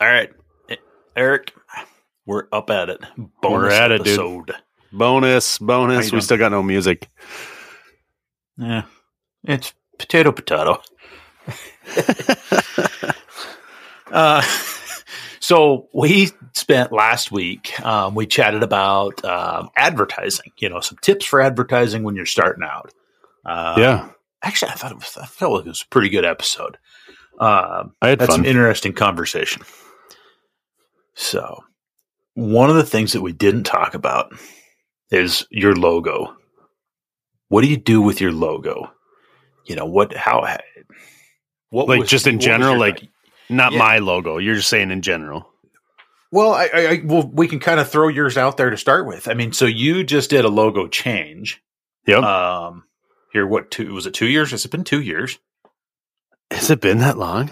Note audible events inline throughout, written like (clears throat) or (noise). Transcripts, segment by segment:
All right, Eric, we're up at it. Bonus we're at episode. it, dude. Bonus, bonus. We still got no music. Yeah, it's potato, potato. (laughs) uh, so we spent last week. Um, we chatted about um, advertising. You know, some tips for advertising when you're starting out. Uh, yeah. Actually, I thought it was. I felt like it was a pretty good episode. Uh, I had, had some interesting conversation. So, one of the things that we didn't talk about is your logo. What do you do with your logo? You know what? How? What like was, just in general, like not yeah. my logo. You're just saying in general. Well, I, I, well, we can kind of throw yours out there to start with. I mean, so you just did a logo change. Yep. Um, here, what two was it? Two years? Has it been two years? Has it been that long?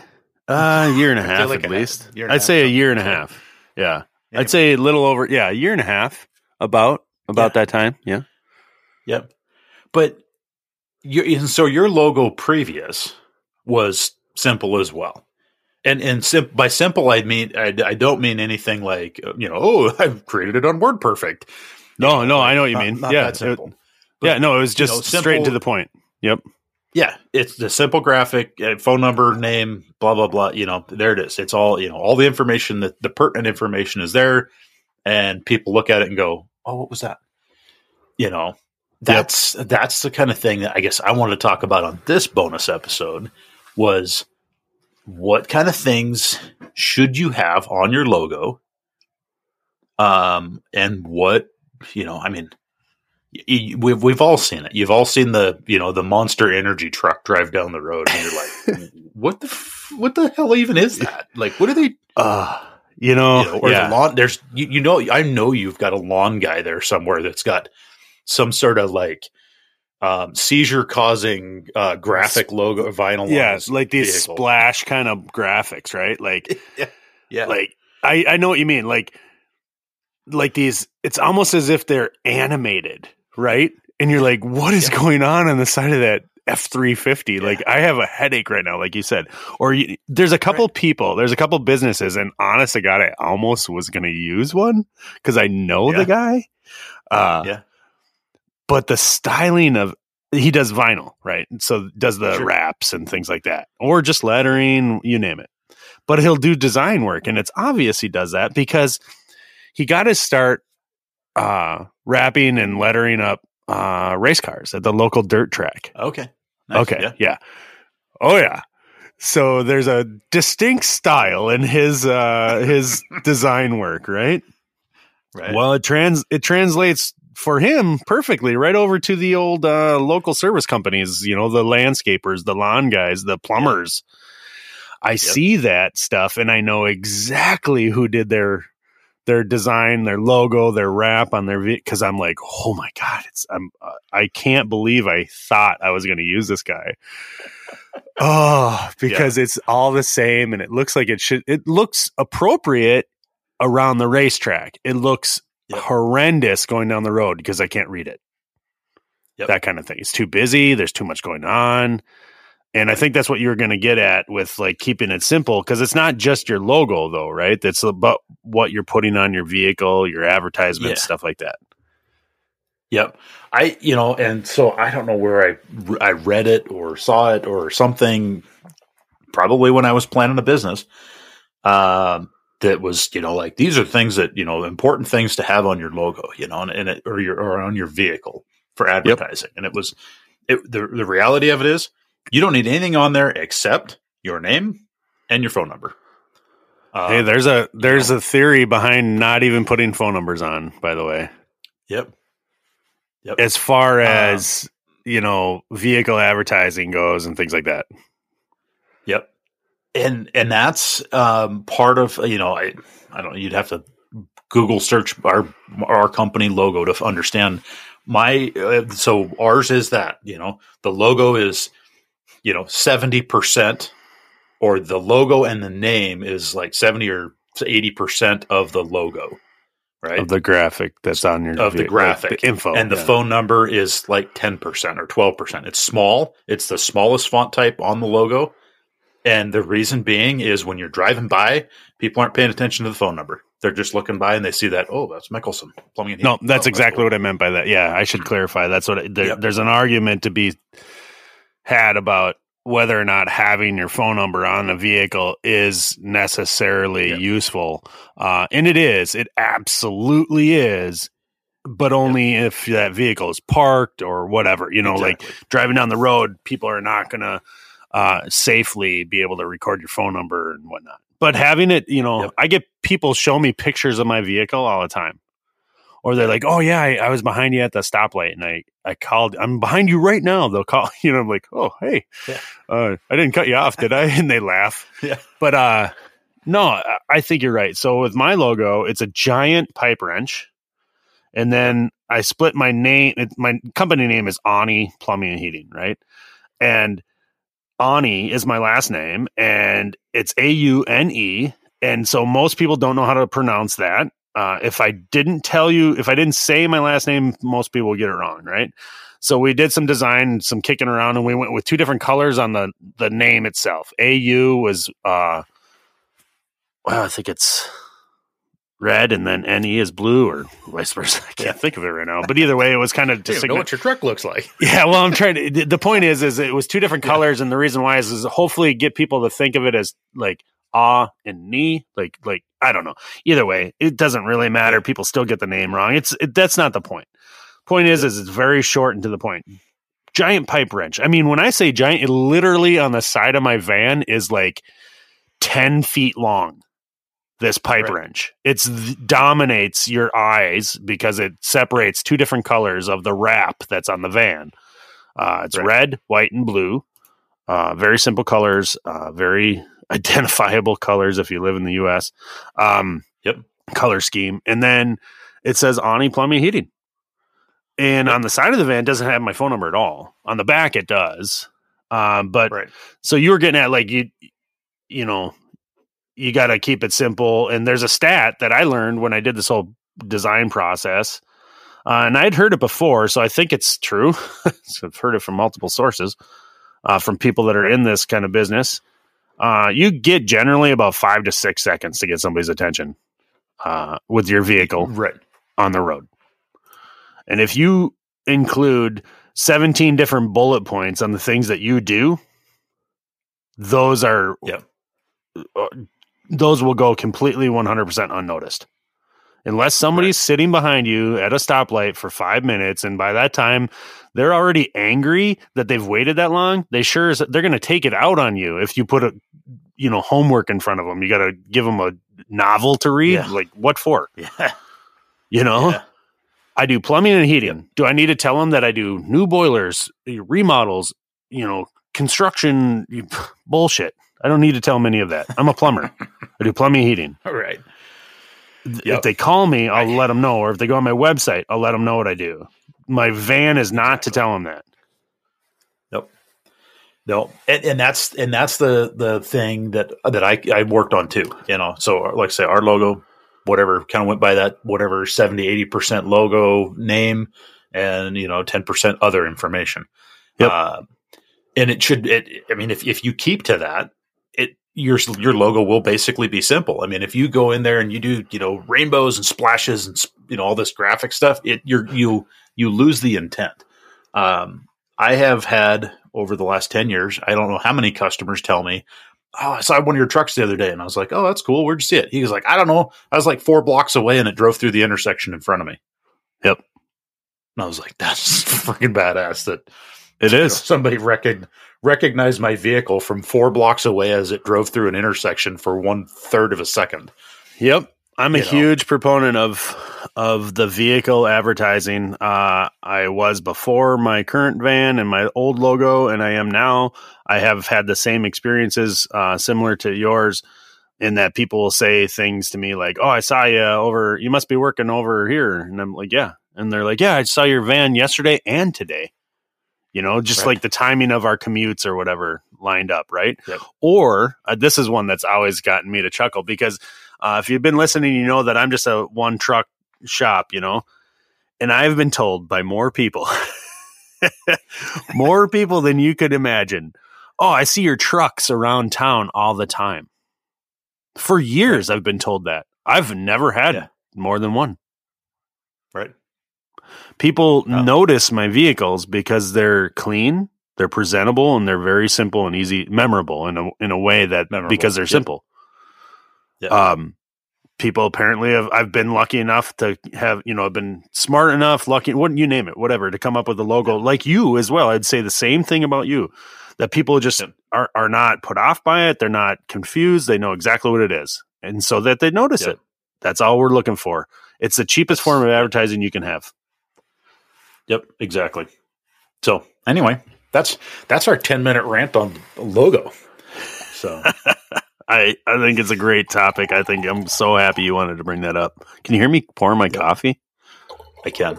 Uh, a year and a (laughs) half like at least. I'd half. say a year and a half. Yeah. I'd say a little over. Yeah, a year and a half. About about yeah. that time. Yeah. Yep. But you and so your logo previous was simple as well. And and sim- by simple I mean I, I don't mean anything like uh, you know oh (laughs) I've created it on WordPerfect. No, no, I know what you mean. Not, yeah, simple. It, yeah, no, it was just you know, simple, straight to the point. Yep. Yeah, it's the simple graphic, uh, phone number, name, blah blah blah. You know, there it is. It's all you know. All the information that the pertinent information is there, and people look at it and go, "Oh, what was that?" You know, that's yep. that's the kind of thing that I guess I wanted to talk about on this bonus episode was what kind of things should you have on your logo, um, and what you know. I mean, we've we've all seen it. You've all seen the you know the Monster Energy truck drive down the road, and you're like, (laughs) what the f- what the hell even is that? Like, what are they? Uh, you know, you know or yeah. the lawn. There's you, you know, I know you've got a lawn guy there somewhere that's got some sort of like um, seizure causing uh, graphic logo vinyl. Yeah, like these vehicle. splash kind of graphics, right? Like, (laughs) yeah, yeah. Like I I know what you mean. Like like these. It's almost as if they're animated right? And you're like, what is yeah. going on on the side of that F three fifty? Like, I have a headache right now, like you said. Or you, there's a couple right. people, there's a couple businesses, and honest to God, I almost was going to use one because I know yeah. the guy. Uh, yeah. But the styling of he does vinyl, right? So does the sure. wraps and things like that, or just lettering, you name it. But he'll do design work, and it's obvious he does that because he got his start uh, wrapping and lettering up uh, race cars at the local dirt track. Okay. Nice. Okay. Yeah. yeah. Oh yeah. So there's a distinct style in his uh, his (laughs) design work, right? Right. Well, it trans it translates for him perfectly right over to the old uh, local service companies. You know, the landscapers, the lawn guys, the plumbers. I yep. see that stuff, and I know exactly who did their their design, their logo, their wrap on their because I'm like, oh my god, it's I'm uh, I can't believe I thought I was going to use this guy. (laughs) oh, because yeah. it's all the same and it looks like it should. It looks appropriate around the racetrack. It looks yep. horrendous going down the road because I can't read it. Yep. That kind of thing. It's too busy. There's too much going on. And I think that's what you're going to get at with like keeping it simple because it's not just your logo though, right? That's about what you're putting on your vehicle, your advertisement, yeah. stuff like that. Yep. I, you know, and so I don't know where I, I read it or saw it or something, probably when I was planning a business, um, that was, you know, like these are things that, you know, important things to have on your logo, you know, and, and it, or your, or on your vehicle for advertising. Yep. And it was, it, the, the reality of it is you don't need anything on there except your name and your phone number. Uh, hey, there's a there's you know. a theory behind not even putting phone numbers on. By the way. Yep. Yep. As far uh, as uh, you know, vehicle advertising goes and things like that. Yep. And and that's um, part of you know I I don't you'd have to Google search our our company logo to understand my uh, so ours is that you know the logo is you know, 70% or the logo and the name is like 70 or 80% of the logo, right? Of the graphic that's on your of the graphic like the info. And the yeah. phone number is like 10% or 12%. It's small. It's the smallest font type on the logo. And the reason being is when you're driving by, people aren't paying attention to the phone number. They're just looking by and they see that, oh, that's Mickelson plumbing. No, that's oh, exactly what I meant by that. Yeah, I should (clears throat) clarify. That's what there, yep. there's an argument to be had about whether or not having your phone number on a vehicle is necessarily yep. useful. Uh, and it is, it absolutely is, but only yep. if that vehicle is parked or whatever. You know, exactly. like driving down the road, people are not going to uh, safely be able to record your phone number and whatnot. But having it, you know, yep. I get people show me pictures of my vehicle all the time or they're like, "Oh yeah, I, I, was behind you at the stoplight, and I I called. I'm behind you right now." They'll call, (laughs) you know, I'm like, "Oh hey, yeah. uh, I didn't cut you off, did I?" (laughs) And they laugh. Yeah, but uh, no, I think you're right. So with my logo, it's a giant pipe wrench, and then I split my name. It, my company name is Aune Plumbing and Heating, right? And Aune is my last name, and it's A U N E. And so most people don't know how to pronounce that uh, if I didn't tell you, if I didn't say my last name, most people get it wrong, right? So we did some design, some kicking around, and we went with two different colors on the the name itself. AU was, uh, well, I think it's red, and then NE is blue, or vice versa. I can't yeah. think of it right now. But either way, it was kind of to signal what your truck looks like. (laughs) yeah, well, I'm trying to. The point is, is it was two different colors, yeah. and the reason why is, is hopefully get people to think of it as like ah and knee like like i don't know. Either way it doesn't really matter. People still get the name wrong. It's it, that's not the point. Point is is it's very short and to the point. Giant pipe wrench. I mean when i say giant it literally on the side of my van is like 10 feet long this pipe right. wrench. It dominates your eyes because it separates two different colors of the wrap that's on the van. Uh, it's right. red white and blue. Uh, very simple colors uh, very identifiable colors if you live in the U.S. Um, yep, color scheme, and then it says Aune Plumbing Heating. And yep. on the side of the van doesn't have my phone number at all. On the back it does. Um, but right. so you were getting at like you, you know, you got to keep it simple. And there's a stat that I learned when I did this whole design process. Uh, and I'd heard it before, so I think it's true. (laughs) so I've heard it from multiple sources, uh, from people that are in this kind of business uh, you get generally about five to six seconds to get somebody's attention uh, with your vehicle right. on the road. And if you include 17 different bullet points on the things that you do, those are, yeah. Uh, those will go completely 100% unnoticed unless somebody's sitting behind you at a stoplight for five minutes and by that time they're already angry that they've waited that long they sure is they're going to take it out on you if you put a you know homework in front of them you got to give them a novel to read? Yeah. like what for? Yeah. (laughs) You know? Yeah. i do plumbing and heating. Do i need to tell them that i do new boilers eh, remodels you know construction (sighs) bullshit. I don't need to tell them any of that. I'm a plumber. (laughs) I do plumbing and heating. All right Yep. If they call me, I'll let them know. Or if they go on my website, I'll let them know what I do. My van is not to tell them that. Nope. No, and, and, that's and that's the the thing that that I I worked on too. You know, so like I say, our logo, whatever, kind of went by that whatever 70 80 percent logo name, and you know ten percent other information. Yep. Uh, and it should. It, I mean, if if you keep to that, your your logo will basically be simple. I mean, if you go in there and you do you know rainbows and splashes and you know all this graphic stuff, it you you you lose the intent. Um, I have had over the last ten years, I don't know how many customers tell me, "Oh, I saw one of your trucks the other day," and I was like, "Oh, that's cool. Where'd you see it?" He was like, "I don't know. I was like four blocks away, and it drove through the intersection in front of me." Yep. And I was like, "That's (laughs) freaking badass." That it is know, somebody reckoned recognized my vehicle from four blocks away as it drove through an intersection for one third of a second. Yep. I'm a you huge know. proponent of of the vehicle advertising. Uh, I was before my current van and my old logo, and I am now. I have had the same experiences uh, similar to yours, in that people will say things to me like, "Oh, I saw you over. You must be working over here," and I'm like, "Yeah," and they're like, "Yeah, I saw your van yesterday and today." You know, just right. like the timing of our commutes or whatever lined up, right? Yep. Or uh, this is one that's always gotten me to chuckle because uh, if you've been listening, you know that I'm just a one truck shop, you know, and I've been told by more people, (laughs) more people than you could imagine. oh, I see your trucks around town all the time. For years, I've been told that. I've never had Yeah. more than one. People Oh. notice my vehicles because they're clean, they're presentable, and they're very simple and easy, memorable in a in a way that Memorable. because they're simple. Yeah. Um, people apparently have. I've been lucky enough to have you know I've been smart enough, lucky, what you name it, whatever, to come up with a logo like you as well. I'd say the same thing about you. That people just Yep. are are not put off by it. They're not confused. They know exactly what it is, and so that they notice Yep. it. That's all we're looking for. It's the cheapest form of advertising you can have. Yep, exactly. So anyway, that's that's our ten minute rant on the logo. So (laughs) I, I think it's a great topic. I think I'm so happy you wanted to bring that up. Can you hear me pour my Yep. coffee? I can.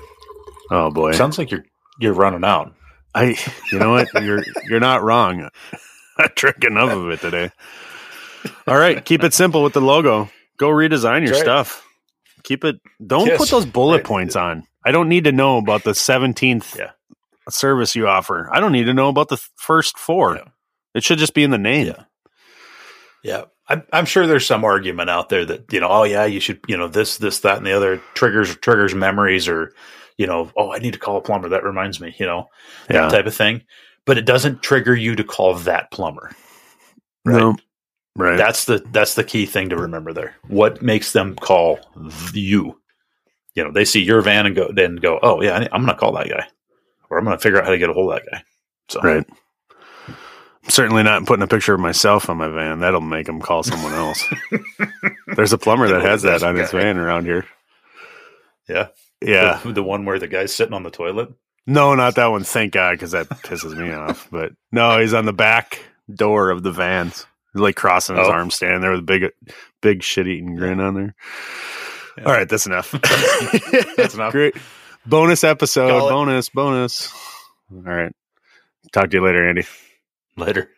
Oh boy. Sounds like you're you're running out. I you know what? You're you're not wrong. (laughs) I drank enough of it today. All right, keep it simple with the logo. Go redesign your right. stuff. Keep it don't Yes, put those bullet right. points on. I don't need to know about the 17th Yeah. service you offer. I don't need to know about the th- first four. Yeah. It should just be in the name. Yeah. Yeah. I'm, I'm sure there's some argument out there that, you know, oh yeah, you should, you know, this, this, that, and the other triggers, triggers memories or, you know, oh, I need to call a plumber. That reminds me, you know, that Yeah. type of thing. But it doesn't trigger you to call that plumber. Right. No. Right. That's the that's the key thing to remember there. What makes them call th- you? You know, they see your van and go then go, oh yeah, I'm going to call that guy, or I'm going to figure out how to get a hold of that guy. So Right. I'm certainly not putting a picture of myself on my van. That'll make them call someone else. (laughs) There's a plumber that has that on his van around here. yeah, Yeah. the, the one where the guy's sitting on the toilet. No, not that one. Thank God, because that pisses me off. But no, he's on the back door of the vans. He's like crossing his Oh. arms, standing there with a big, big shit eating grin on there. Yeah. All right, that's enough. (laughs) That's enough. Great. Bonus episode. Bonus, bonus. All right. Talk to you later, Andy. Later.